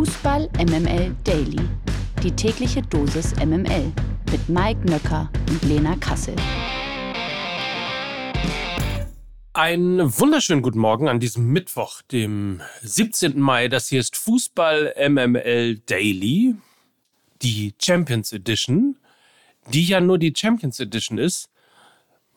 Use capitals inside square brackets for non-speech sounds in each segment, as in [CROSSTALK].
Fußball MML Daily. Die tägliche Dosis MML mit Mike Nöcker und Lena Kassel. Einen wunderschönen guten Morgen an diesem Mittwoch, dem 17. Mai. Das hier ist Fußball MML Daily, die Champions Edition, die ja nur die Champions Edition ist,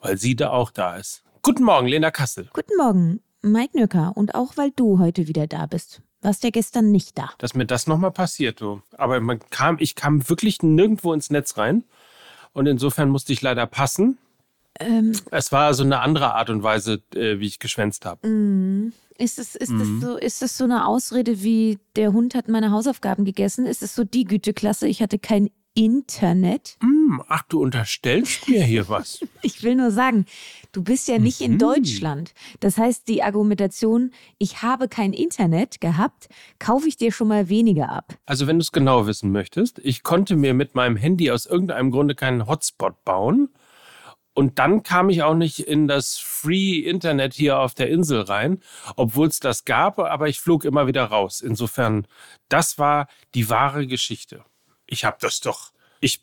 weil sie da auch da ist. Guten Morgen, Lena Kassel. Guten Morgen, Mike Nöcker. Und auch weil du heute wieder da bist. Warst ja gestern nicht da. Dass mir das nochmal passiert, du. Aber man kam, ich kam wirklich nirgendwo ins Netz rein. Und insofern musste ich leider passen. Ähm, Es war also eine andere Art und Weise, äh, wie ich geschwänzt habe. mm, ist es, ist, Mhm. es so, ist es so eine Ausrede wie der Hund hat meine Hausaufgaben gegessen? Ist es so die Güteklasse, ich hatte kein Internet? Hm, ach, du unterstellst mir hier [LAUGHS] was. Ich will nur sagen, du bist ja nicht in Mhm. Deutschland. Das heißt, die Argumentation, ich habe kein Internet gehabt, kaufe ich dir schon mal weniger ab. Also, wenn du es genau wissen möchtest, ich konnte mir mit meinem Handy aus irgendeinem Grunde keinen Hotspot bauen. Und dann kam ich auch nicht in das Free Internet hier auf der Insel rein, obwohl es das gab, aber ich flog immer wieder raus. Insofern, das war die wahre Geschichte. Ich habe das doch, ich,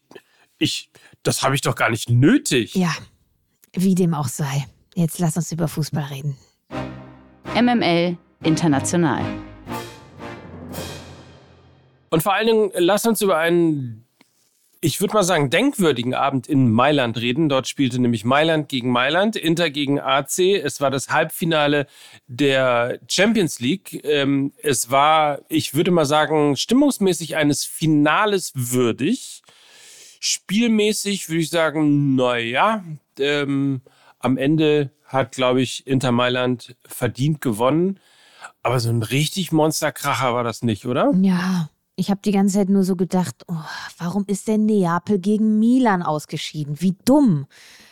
ich, das habe ich doch gar nicht nötig. Ja, wie dem auch sei. Jetzt lass uns über Fußball reden. MML International. Und vor allen Dingen, lass uns über einen, ich würde mal sagen, denkwürdigen Abend in Mailand reden. Dort spielte nämlich Mailand gegen Mailand, Inter gegen AC. Es war das Halbfinale der Champions League. Ähm, es war, ich würde mal sagen, stimmungsmäßig eines Finales würdig. Spielmäßig würde ich sagen, naja, ähm, am Ende hat, glaube ich, Inter Mailand verdient gewonnen. Aber so ein richtig Monsterkracher war das nicht, oder? Ja, ich habe die ganze Zeit nur so gedacht, oh, warum ist denn Neapel gegen Milan ausgeschieden? Wie dumm.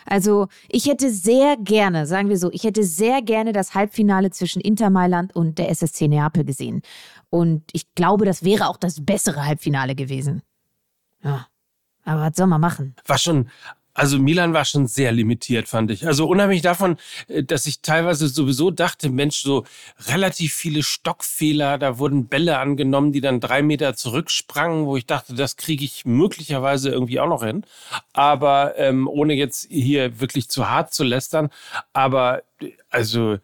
Also, ich hätte sehr gerne, sagen wir so, ich hätte sehr gerne das Halbfinale zwischen Inter Mailand und der SSC Neapel gesehen. Und ich glaube, das wäre auch das bessere Halbfinale gewesen. Ja. Aber was soll man machen? war schon, also Milan war schon sehr limitiert, fand ich. Also unabhängig davon, äh, dass ich teilweise sowieso dachte, Mensch, so relativ viele Stockfehler, da wurden Bälle angenommen, die dann drei Meter zurücksprangen, wo ich dachte, das kriege ich möglicherweise irgendwie auch noch hin. Aber ähm, ohne jetzt hier wirklich zu hart zu lästern, aber äh, also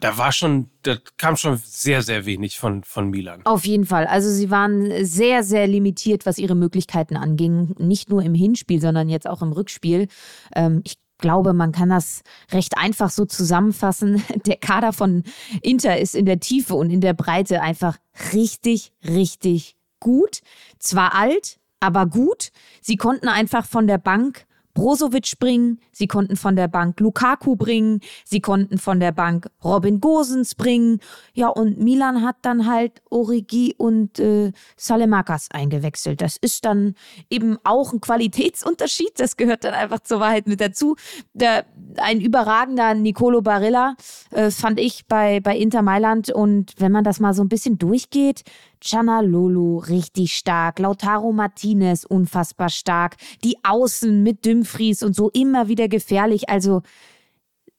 da war schon, da kam schon sehr, sehr wenig von, von Milan. Auf jeden Fall. Also sie waren sehr, sehr limitiert, was ihre Möglichkeiten anging. Nicht nur im Hinspiel, sondern jetzt auch im Rückspiel. Ähm, ich glaube, man kann das recht einfach so zusammenfassen. [LAUGHS] Der Kader von Inter ist in der Tiefe und in der Breite einfach richtig, richtig gut. Zwar alt, aber gut. Sie konnten einfach von der Bank Brozovic bringen, sie konnten von der Bank Lukaku bringen, sie konnten von der Bank Robin Gosens bringen. Ja, und Milan hat dann halt Origi und äh, Salemakas eingewechselt. Das ist dann eben auch ein Qualitätsunterschied, das gehört dann einfach zur Wahrheit mit dazu. Der, ein überragender Nicolo Barilla äh, fand ich bei, bei Inter Mailand und wenn man das mal so ein bisschen durchgeht, Canalolo richtig stark, Lautaro Martinez unfassbar stark, die Außen mit Dumfries und so immer wieder gefährlich. Also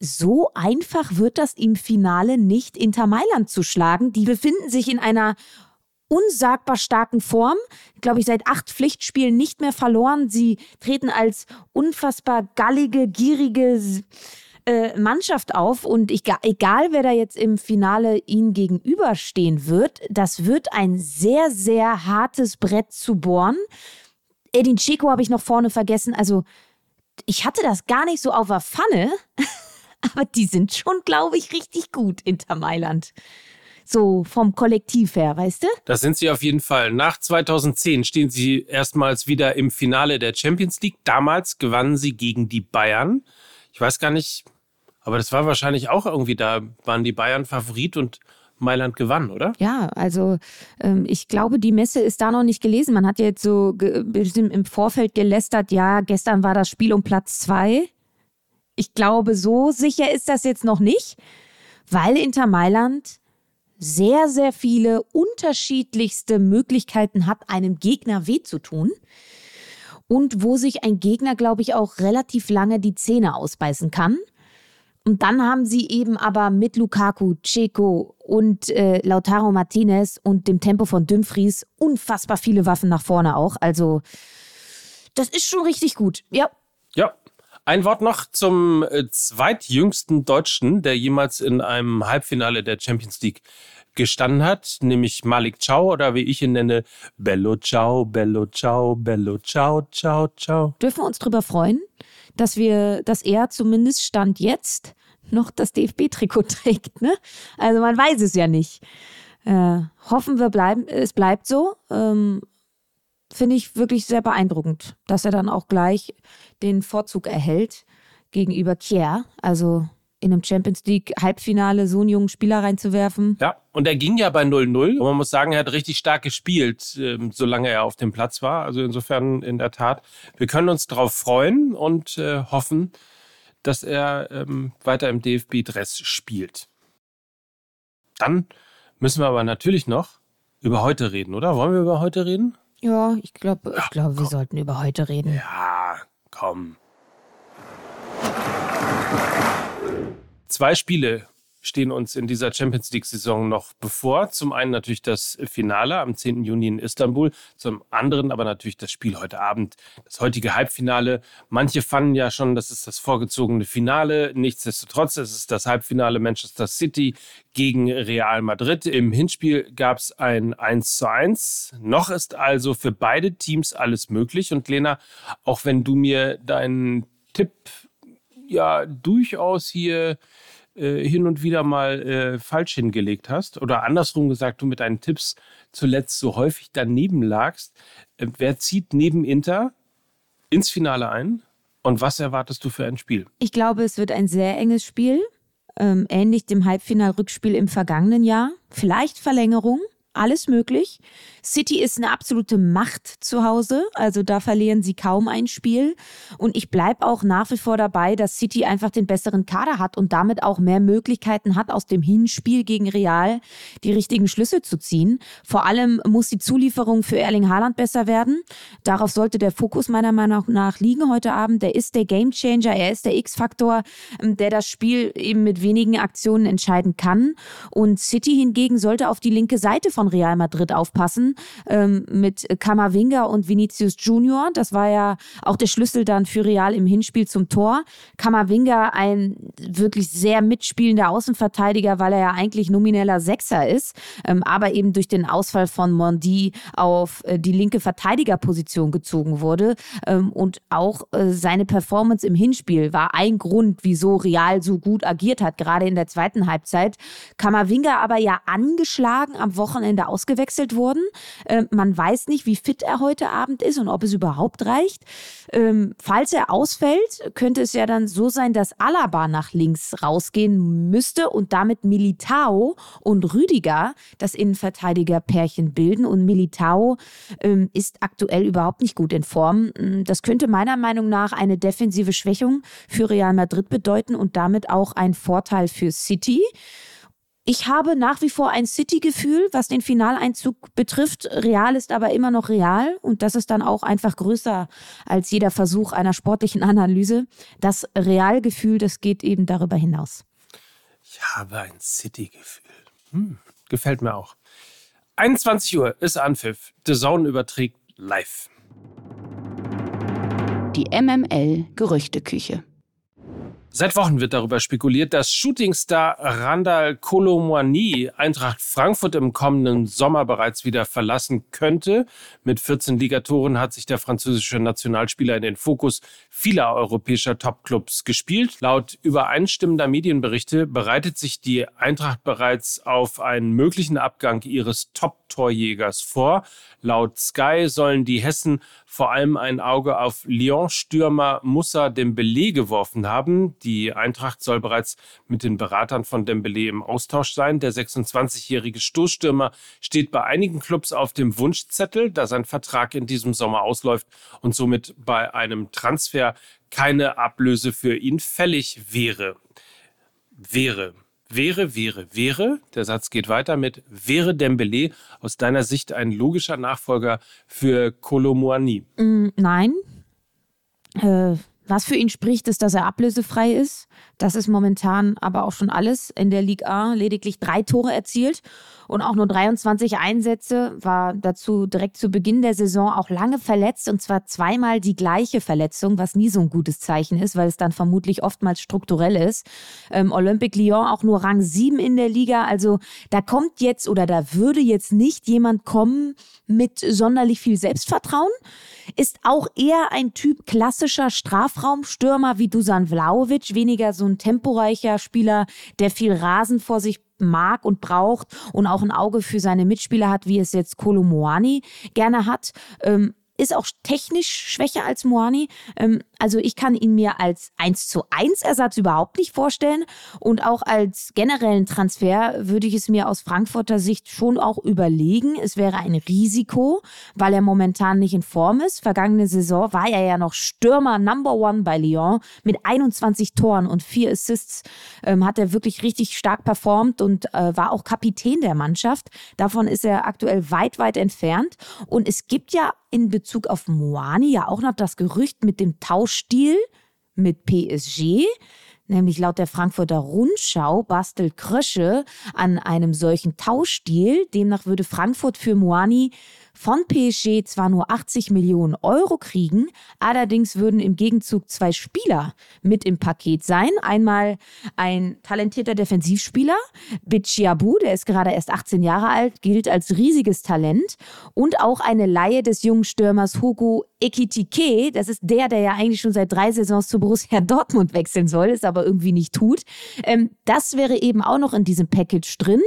so einfach wird das im Finale nicht Inter Mailand zu schlagen. Die befinden sich in einer unsagbar starken Form, glaube ich, seit acht Pflichtspielen nicht mehr verloren. Sie treten als unfassbar gallige, gierige äh, Mannschaft auf und ich, egal wer da jetzt im Finale ihnen gegenüberstehen wird, das wird ein sehr, sehr hartes Brett zu bohren. Edin Dzeko habe ich noch vorne vergessen. Also ich hatte das gar nicht so auf der Pfanne, [LAUGHS] aber die sind schon, glaube ich, richtig gut Inter Mailand. So vom Kollektiv her, weißt du? Das sind sie auf jeden Fall. Nach 2010 stehen sie erstmals wieder im Finale der Champions League. Damals gewannen sie gegen die Bayern. Ich weiß gar nicht, aber das war wahrscheinlich auch irgendwie, da waren die Bayern Favorit und Mailand gewann, oder? Ja, also ähm, ich glaube, die Messe ist da noch nicht gelesen. Man hat jetzt so im Vorfeld gelästert, ja, gestern war das Spiel um Platz zwei. Ich glaube, so sicher ist das jetzt noch nicht, weil Inter Mailand sehr, sehr viele unterschiedlichste Möglichkeiten hat, einem Gegner weh zu tun. Und wo sich ein Gegner, glaube ich, auch relativ lange die Zähne ausbeißen kann. Und dann haben sie eben aber mit Lukaku, Ceco und äh, Lautaro Martinez und dem Tempo von Dumfries unfassbar viele Waffen nach vorne auch. Also das ist schon richtig gut. Ja. Ja. Ein Wort noch zum äh, zweitjüngsten Deutschen, der jemals in einem Halbfinale der Champions League gestanden hat, nämlich Malik Ciao oder wie ich ihn nenne, Bello Ciao, Bello Ciao, Bello Ciao, Ciao, Ciao. Dürfen wir uns darüber freuen, dass wir, dass er zumindest Stand jetzt noch das DFB-Trikot [LAUGHS] trägt, ne? Also man weiß es ja nicht. Äh, hoffen wir bleiben, es bleibt so. Ähm, Finde ich wirklich sehr beeindruckend, dass er dann auch gleich den Vorzug erhält gegenüber Kier. Also in einem Champions League Halbfinale so einen jungen Spieler reinzuwerfen. Ja, und er ging ja bei 0-0. Und man muss sagen, er hat richtig stark gespielt, ähm, solange er auf dem Platz war. Also insofern in der Tat, wir können uns darauf freuen und äh, hoffen, dass er ähm, weiter im DFB-Dress spielt. Dann müssen wir aber natürlich noch über heute reden, oder? Wollen wir über heute reden? Ja, ich glaube, ich glaube, wir sollten über heute reden. Ja, komm. Zwei Spiele stehen uns in dieser Champions League-Saison noch bevor. Zum einen natürlich das Finale am 10. Juni in Istanbul, zum anderen aber natürlich das Spiel heute Abend, das heutige Halbfinale. Manche fanden ja schon, das ist das vorgezogene Finale. Nichtsdestotrotz, es ist das Halbfinale Manchester City gegen Real Madrid. Im Hinspiel gab es ein 1 zu 1. Noch ist also für beide Teams alles möglich. Und Lena, auch wenn du mir deinen Tipp ja durchaus hier äh, hin und wieder mal äh, falsch hingelegt hast oder andersrum gesagt, du mit deinen Tipps zuletzt so häufig daneben lagst. Äh, wer zieht neben Inter ins Finale ein und was erwartest du für ein Spiel? Ich glaube, es wird ein sehr enges Spiel, ähm, ähnlich dem Halbfinalrückspiel im vergangenen Jahr. Vielleicht Verlängerung alles möglich. City ist eine absolute Macht zu Hause, also da verlieren sie kaum ein Spiel. Und ich bleibe auch nach wie vor dabei, dass City einfach den besseren Kader hat und damit auch mehr Möglichkeiten hat, aus dem Hinspiel gegen Real die richtigen Schlüsse zu ziehen. Vor allem muss die Zulieferung für Erling Haaland besser werden. Darauf sollte der Fokus meiner Meinung nach liegen heute Abend. Der ist der Gamechanger, er ist der X-Faktor, ähm, der das Spiel eben mit wenigen Aktionen entscheiden kann. Und City hingegen sollte auf die linke Seite von von Real Madrid aufpassen ähm, mit Kamavinga und Vinicius Junior. Das war ja auch der Schlüssel dann für Real im Hinspiel zum Tor. Kamavinga ein wirklich sehr mitspielender Außenverteidiger, weil er ja eigentlich nomineller Sechser ist, ähm, aber eben durch den Ausfall von Mondi auf äh, die linke Verteidigerposition gezogen wurde. Ähm, und auch äh, seine Performance im Hinspiel war ein Grund, wieso Real so gut agiert hat, gerade in der zweiten Halbzeit. Kamavinga aber ja angeschlagen am Wochenende Wochenende ausgewechselt worden. Ähm, man weiß nicht, wie fit er heute Abend ist und ob es überhaupt reicht. Ähm, falls er ausfällt, könnte es ja dann so sein, dass Alaba nach links rausgehen müsste und damit Militao und Rüdiger das Innenverteidigerpärchen bilden. Und Militao ähm, ist aktuell überhaupt nicht gut in Form. Das könnte meiner Meinung nach eine defensive Schwächung für Real Madrid bedeuten und damit auch ein Vorteil für City. Ich habe nach wie vor ein City-Gefühl, was den Finaleinzug betrifft. Real ist aber immer noch real und das ist dann auch einfach größer als jeder Versuch einer sportlichen [LAUGHS] Analyse. Das Realgefühl, das geht eben darüber hinaus. Ich habe ein City-Gefühl. Hm, gefällt mir auch. 21 Uhr ist Anpfiff. The Zone überträgt live. Die MML Gerüchteküche. Seit Wochen wird darüber spekuliert, dass Shootingstar Randall Colomwani Eintracht Frankfurt im kommenden Sommer bereits wieder verlassen könnte. Mit 14 Ligatoren hat sich der französische Nationalspieler in den Fokus vieler europäischer Topclubs gespielt. Laut übereinstimmender Medienberichte bereitet sich die Eintracht bereits auf einen möglichen Abgang ihres Top-Torjägers vor. Laut Sky sollen die Hessen vor allem ein Auge auf Lyon-Stürmer Moussa Dembélé geworfen haben. Die Eintracht soll bereits mit den Beratern von Dembélé im Austausch sein. Der 26-jährige Stoßstürmer steht bei einigen Clubs auf dem Wunschzettel, da sein Vertrag in diesem Sommer ausläuft und somit bei einem Transfer keine Ablöse für ihn fällig wäre. Wäre. Wäre, wäre, wäre, der Satz geht weiter mit, wäre Dembele aus deiner Sicht ein logischer Nachfolger für Kolomoani? Mm, nein. Äh, Was für ihn spricht, ist, dass er ablösefrei ist. Das ist momentan aber auch schon alles. In der Liga A lediglich drei Tore erzielt und auch nur 23 Einsätze. War dazu direkt zu Beginn der Saison auch lange verletzt und zwar zweimal die gleiche Verletzung, was nie so ein gutes Zeichen ist, weil es dann vermutlich oftmals strukturell ist. Ähm, Olympique Lyon auch nur Rang 7 in der Liga. Also da kommt jetzt oder da würde jetzt nicht jemand kommen mit sonderlich viel Selbstvertrauen ist auch eher ein Typ klassischer Strafraumstürmer wie Dusan Vlaovic, weniger so ein temporeicher Spieler, der viel Rasen vor sich mag und braucht und auch ein Auge für seine Mitspieler hat, wie es jetzt Kolomoani gerne hat. Ähm, ist auch technisch schwächer als Moani. Ähm, also ich kann ihn mir als 1 zu 1 Ersatz überhaupt nicht vorstellen. Und auch als generellen Transfer würde ich es mir aus Frankfurter Sicht schon auch überlegen. Es wäre ein Risiko, weil er momentan nicht in Form ist. Vergangene Saison war er ja noch Stürmer Number One bei Lyon mit 21 Toren und vier Assists. Ähm, hat er wirklich richtig stark performt und äh, war auch Kapitän der Mannschaft. Davon ist er aktuell weit, weit entfernt. Und es gibt ja in Bezug auf Moani ja auch noch das Gerücht mit dem Tauschstil mit PSG nämlich laut der Frankfurter Rundschau bastelt Krösche an einem solchen Tauschstil. Demnach würde Frankfurt für Moani von PSG zwar nur 80 Millionen Euro kriegen, allerdings würden im Gegenzug zwei Spieler mit im Paket sein. Einmal ein talentierter Defensivspieler, Bichiabu, der ist gerade erst 18 Jahre alt, gilt als riesiges Talent. Und auch eine Laie des jungen Stürmers Hugo Ekitike, das ist der, der ja eigentlich schon seit drei Saisons zu Borussia Dortmund wechseln soll, es aber irgendwie nicht tut. Ähm, das wäre eben auch noch in diesem Package drin.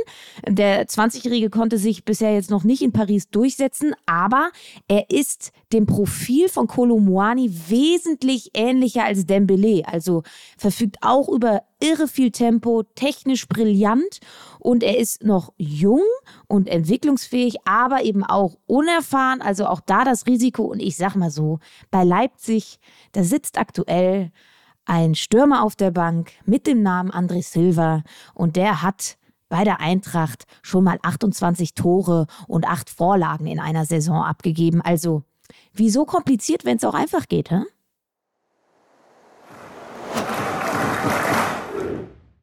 Der 20-Jährige konnte sich bisher jetzt noch nicht in Paris durchsetzen, aber er ist dem Profil von Kolomoani wesentlich ähnlicher als Dembele. Also verfügt auch über irre viel Tempo, technisch brillant und er ist noch jung und entwicklungsfähig, aber eben auch unerfahren. Also auch da das Risiko. Und ich sag mal so, bei Leipzig, da sitzt aktuell ein Stürmer auf der Bank mit dem Namen André Silva und der hat bei der Eintracht schon mal 28 Tore und 8 Vorlagen in einer Saison abgegeben. Also, wieso kompliziert, wenn es auch einfach geht, hä?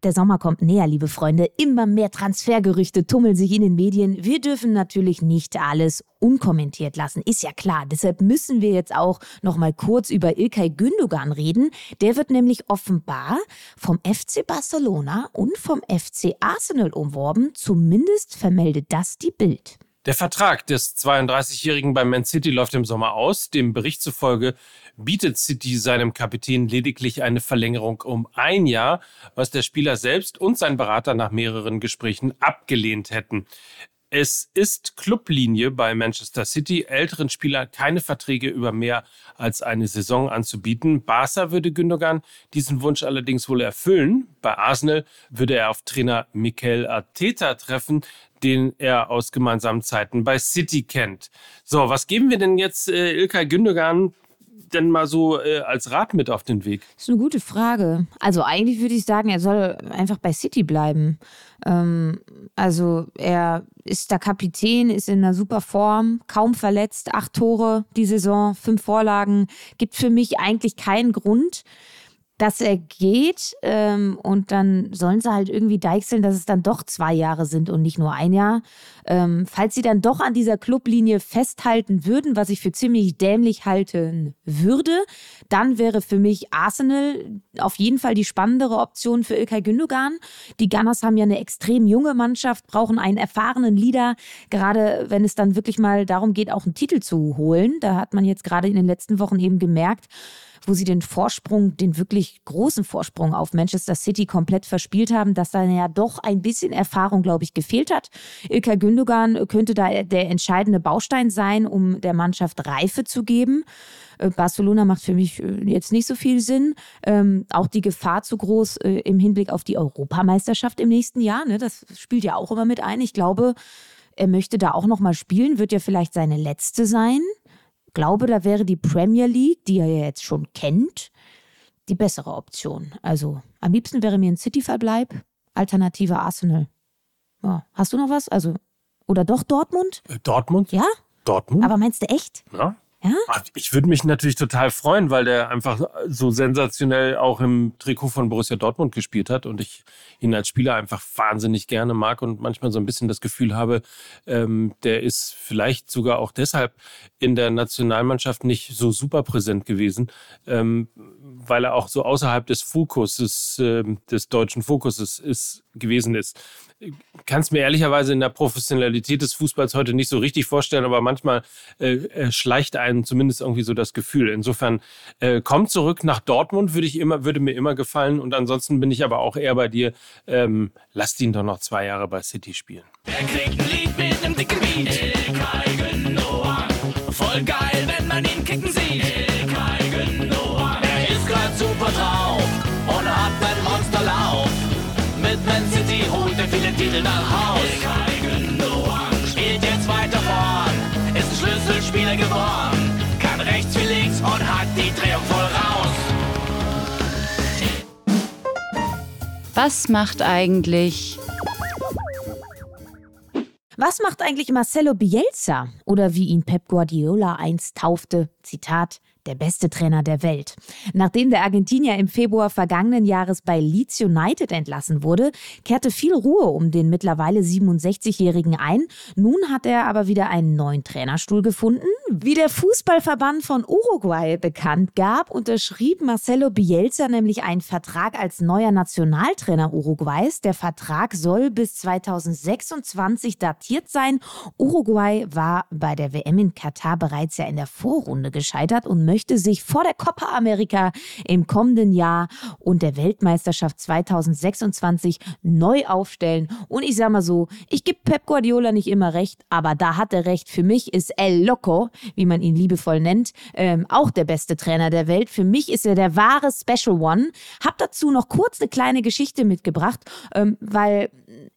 Der Sommer kommt näher, liebe Freunde. Immer mehr Transfergerüchte tummeln sich in den Medien. Wir dürfen natürlich nicht alles unkommentiert lassen, ist ja klar. Deshalb müssen wir jetzt auch noch mal kurz über Ilkay Gündogan reden. Der wird nämlich offenbar vom FC Barcelona und vom FC Arsenal umworben. Zumindest vermeldet das die Bild. Der Vertrag des 32-Jährigen beim Man City läuft im Sommer aus. Dem Bericht zufolge bietet City seinem Kapitän lediglich eine Verlängerung um ein Jahr, was der Spieler selbst und sein Berater nach mehreren Gesprächen abgelehnt hätten. Es ist Clublinie bei Manchester City, älteren Spielern keine Verträge über mehr als eine Saison anzubieten. Barca würde Gündogan diesen Wunsch allerdings wohl erfüllen. Bei Arsenal würde er auf Trainer Mikel Arteta treffen, den er aus gemeinsamen Zeiten bei City kennt. So, was geben wir denn jetzt äh, Ilkay Gündogan denn mal so äh, als Rat mit auf den Weg? Das ist eine gute Frage. Also eigentlich würde ich sagen, er soll einfach bei City bleiben. Ähm, also er ist der Kapitän, ist in einer super Form, kaum verletzt, acht Tore die Saison, fünf Vorlagen. Gibt für mich eigentlich keinen Grund, dass er geht ähm, und dann sollen sie halt irgendwie deichseln, dass es dann doch zwei Jahre sind und nicht nur ein Jahr. Ähm, falls sie dann doch an dieser Clublinie festhalten würden, was ich für ziemlich dämlich halten würde, dann wäre für mich Arsenal auf jeden Fall die spannendere Option für Ilkay Gündogan. Die Gunners haben ja eine extrem junge Mannschaft, brauchen einen erfahrenen Leader, gerade wenn es dann wirklich mal darum geht, auch einen Titel zu holen. Da hat man jetzt gerade in den letzten Wochen eben gemerkt, wo sie den Vorsprung, den wirklich großen Vorsprung auf Manchester City komplett verspielt haben, dass da ja doch ein bisschen Erfahrung, glaube ich, gefehlt hat. Ilkay Gündogan könnte da der entscheidende Baustein sein, um der Mannschaft Reife zu geben. Äh, Barcelona macht für mich äh, jetzt nicht so viel Sinn. Ähm, auch die Gefahr zu groß äh, im Hinblick auf die Europameisterschaft im nächsten Jahr. Ne? Das spielt ja auch immer mit ein. Ich glaube, er möchte da auch noch mal spielen, wird ja vielleicht seine letzte sein glaube, da wäre die Premier League, die er ja jetzt schon kennt, die bessere Option. Also am liebsten wäre mir ein City-Verbleib, alternative Arsenal. Ja. Hast du noch was? Also, oder doch Dortmund? Dortmund? Ja? Dortmund? Aber meinst du echt? Ja. Ja? Ich würde mich natürlich total freuen, weil der einfach so sensationell auch im Trikot von Borussia Dortmund gespielt hat und ich ihn als Spieler einfach wahnsinnig gerne mag und manchmal so ein bisschen das Gefühl habe, ähm, der ist vielleicht sogar auch deshalb in der Nationalmannschaft nicht so super präsent gewesen, ähm, weil er auch so außerhalb des Fokuses, äh, des deutschen Fokuses ist, gewesen ist kann es mir ehrlicherweise in der Professionalität des Fußballs heute nicht so richtig vorstellen, aber manchmal äh, äh, schleicht einem zumindest irgendwie so das Gefühl. Insofern äh, kommt zurück nach Dortmund, würde ich immer, würde mir immer gefallen. Und ansonsten bin ich aber auch eher bei dir. Ähm, lasst ihn doch noch zwei Jahre bei City spielen. Er kriegt ein Lied mit einem dicken Beat. Titel nach Haus. Spielt jetzt weiter vorn, ist ein Schlüsselspieler geworden. Kann rechts wie links und hat die Drehung voll raus. Was macht eigentlich was macht eigentlich Marcelo Bielsa oder wie ihn Pep Guardiola einst taufte? Zitat: der beste Trainer der Welt. Nachdem der Argentinier im Februar vergangenen Jahres bei Leeds United entlassen wurde, kehrte viel Ruhe um den mittlerweile 67-Jährigen ein. Nun hat er aber wieder einen neuen Trainerstuhl gefunden. Wie der Fußballverband von Uruguay bekannt gab, unterschrieb Marcelo Bielsa nämlich einen Vertrag als neuer Nationaltrainer Uruguays. Der Vertrag soll bis 2026 datiert sein. Uruguay war bei der WM in Katar bereits ja in der Vorrunde gescheitert und möchte sich vor der Copa America im kommenden Jahr und der Weltmeisterschaft 2026 neu aufstellen. Und ich sage mal so, ich gebe Pep Guardiola nicht immer recht, aber da hat er recht. Für mich ist El Loco, wie man ihn liebevoll nennt, ähm, auch der beste Trainer der Welt. Für mich ist er der wahre Special One. Hab dazu noch kurz eine kleine Geschichte mitgebracht, ähm, weil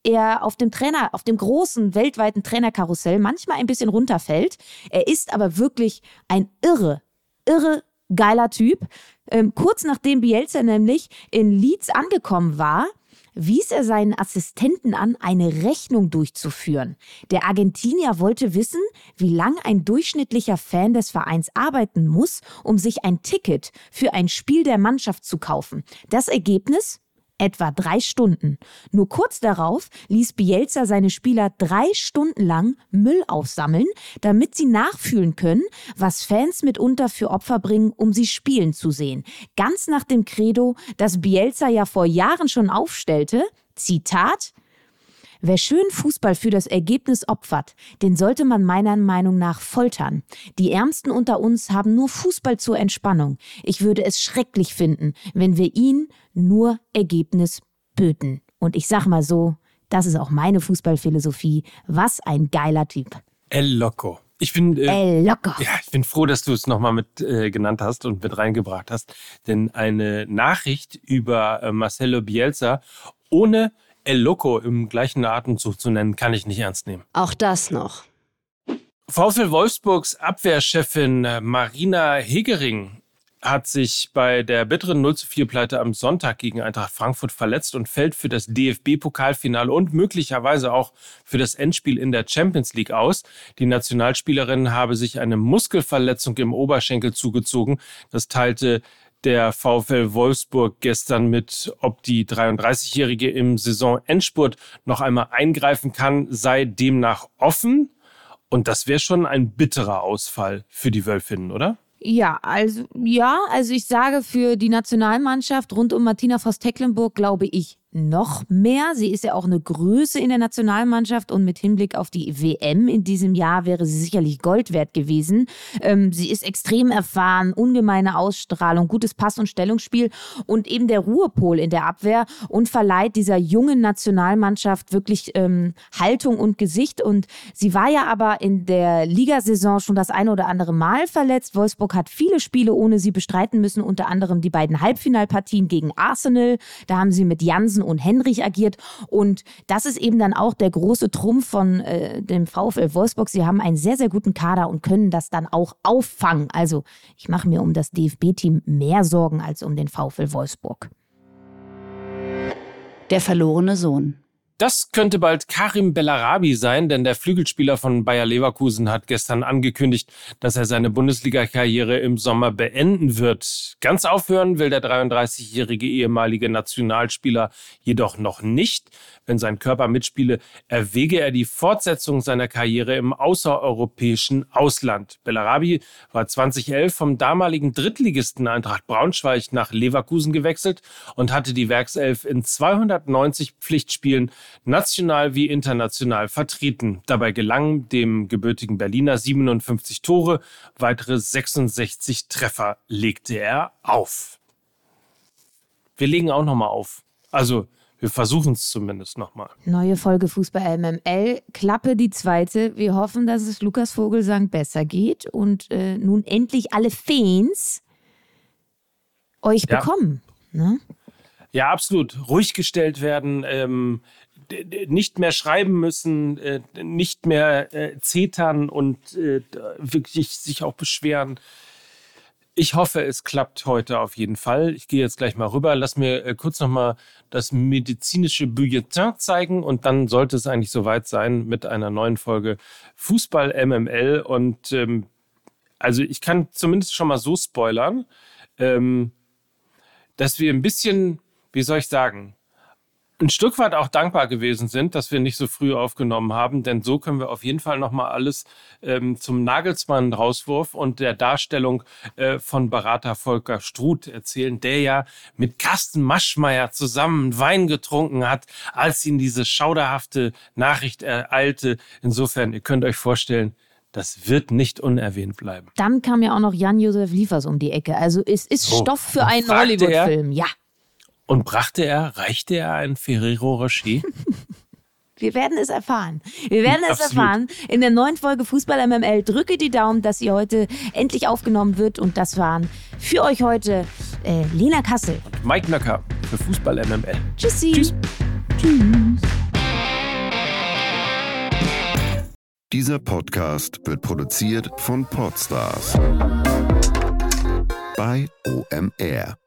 er auf dem Trainer, auf dem großen weltweiten Trainerkarussell manchmal ein bisschen runterfällt. Er ist aber wirklich ein irre irre geiler Typ. Ähm, kurz nachdem Bielsa nämlich in Leeds angekommen war, wies er seinen Assistenten an, eine Rechnung durchzuführen. Der Argentinier wollte wissen, wie lang ein durchschnittlicher Fan des Vereins arbeiten muss, um sich ein Ticket für ein Spiel der Mannschaft zu kaufen. Das Ergebnis? Etwa drei Stunden. Nur kurz darauf ließ Bielsa seine Spieler drei Stunden lang Müll aufsammeln, damit sie nachfühlen können, was Fans mitunter für Opfer bringen, um sie spielen zu sehen. Ganz nach dem Credo, das Bielsa ja vor Jahren schon aufstellte, Zitat, Wer schön Fußball für das Ergebnis opfert, den sollte man meiner Meinung nach foltern. Die Ärmsten unter uns haben nur Fußball zur Entspannung. Ich würde es schrecklich finden, wenn wir ihn nur Ergebnis böten. Und ich sag mal so, das ist auch meine Fußballphilosophie. Was ein geiler Typ. El Loco. Ich bin, äh, Loco. Ja, ich bin froh, dass du es nochmal mit äh, genannt hast und mit reingebracht hast. Denn eine Nachricht über äh, Marcelo Bielsa ohne El Loco im gleichen Atemzug zu nennen, kann ich nicht ernst nehmen. Auch das noch. VfL Wolfsburgs Abwehrchefin äh, Marina Hegering hat sich bei der bitteren 0 zu 4 Pleite am Sonntag gegen Eintracht Frankfurt verletzt und fällt für das DFB-Pokalfinale und möglicherweise auch für das Endspiel in der Champions League aus. Die Nationalspielerin habe sich eine Muskelverletzung im Oberschenkel zugezogen. Das teilte der VfL Wolfsburg gestern mit, ob die 33-Jährige im Saisonendspurt noch einmal eingreifen kann, sei demnach offen. Und das wäre schon ein bitterer Ausfall für die Wölfinnen, oder? Ja, also ja, also ich sage für die Nationalmannschaft rund um Martina Voss-Tecklenburg glaube ich noch mehr. Sie ist ja auch eine Größe in der Nationalmannschaft und mit Hinblick auf die WM in diesem Jahr wäre sie sicherlich Gold wert gewesen. Ähm, sie ist extrem erfahren, ungemeine Ausstrahlung, gutes Pass- und Stellungsspiel und eben der Ruhepol in der Abwehr und verleiht dieser jungen Nationalmannschaft wirklich ähm, Haltung und Gesicht. Und sie war ja aber in der Ligasaison schon das eine oder andere Mal verletzt. Wolfsburg hat viele Spiele ohne sie bestreiten müssen, unter anderem die beiden Halbfinalpartien gegen Arsenal. Da haben sie mit Jansen und Henrich agiert. Und das ist eben dann auch der große Trumpf von äh, dem VfL Wolfsburg. Sie haben einen sehr, sehr guten Kader und können das dann auch auffangen. Also ich mache mir um das DFB-Team mehr Sorgen als um den VfL Wolfsburg. Der verlorene Sohn. Das könnte bald Karim Bellarabi sein, denn der Flügelspieler von Bayer Leverkusen hat gestern angekündigt, dass er seine Bundesliga-Karriere im Sommer beenden wird. Ganz aufhören will der 33-jährige ehemalige Nationalspieler jedoch noch nicht. Wenn sein Körper mitspiele, erwäge er die Fortsetzung seiner Karriere im außereuropäischen Ausland. Bellarabi war 2011 vom damaligen Drittligisten Eintracht Braunschweig nach Leverkusen gewechselt und hatte die Werkself in 290 Pflichtspielen national wie international vertreten. Dabei gelangen dem gebürtigen Berliner 57 Tore, weitere 66 Treffer legte er auf. Wir legen auch nochmal auf. Also wir versuchen es zumindest nochmal. Neue Folge Fußball MML, Klappe die zweite. Wir hoffen, dass es Lukas Vogelsang besser geht und äh, nun endlich alle Fans euch ja. bekommen. Ne? Ja, absolut. Ruhig gestellt werden, ähm, nicht mehr schreiben müssen, äh, nicht mehr äh, zetern und äh, wirklich sich auch beschweren. Ich hoffe, es klappt heute auf jeden Fall. Ich gehe jetzt gleich mal rüber. Lass mir äh, kurz nochmal das medizinische Bulletin zeigen und dann sollte es eigentlich soweit sein mit einer neuen Folge Fußball MML. Und ähm, also ich kann zumindest schon mal so spoilern, ähm, dass wir ein bisschen, wie soll ich sagen, ein Stück weit auch dankbar gewesen sind, dass wir nicht so früh aufgenommen haben, denn so können wir auf jeden Fall nochmal alles ähm, zum Nagelsmann-Rauswurf und der Darstellung äh, von Berater Volker Struth erzählen, der ja mit Carsten Maschmeyer zusammen Wein getrunken hat, als ihn diese schauderhafte Nachricht ereilte. Insofern, ihr könnt euch vorstellen, das wird nicht unerwähnt bleiben. Dann kam ja auch noch Jan-Josef Liefers um die Ecke. Also es ist so, Stoff für einen Hollywood-Film, ja. Und brachte er, reichte er ein Ferrero Rocher? [LAUGHS] Wir werden es erfahren. Wir werden es erfahren. In der neuen Folge Fußball MML drücke die Daumen, dass sie heute endlich aufgenommen wird. Und das waren für euch heute äh, Lena Kassel. Und Mike Nöcker für Fußball MML. Tschüssi. Tschüss. Tschüss. Dieser Podcast wird produziert von Podstars bei OMR.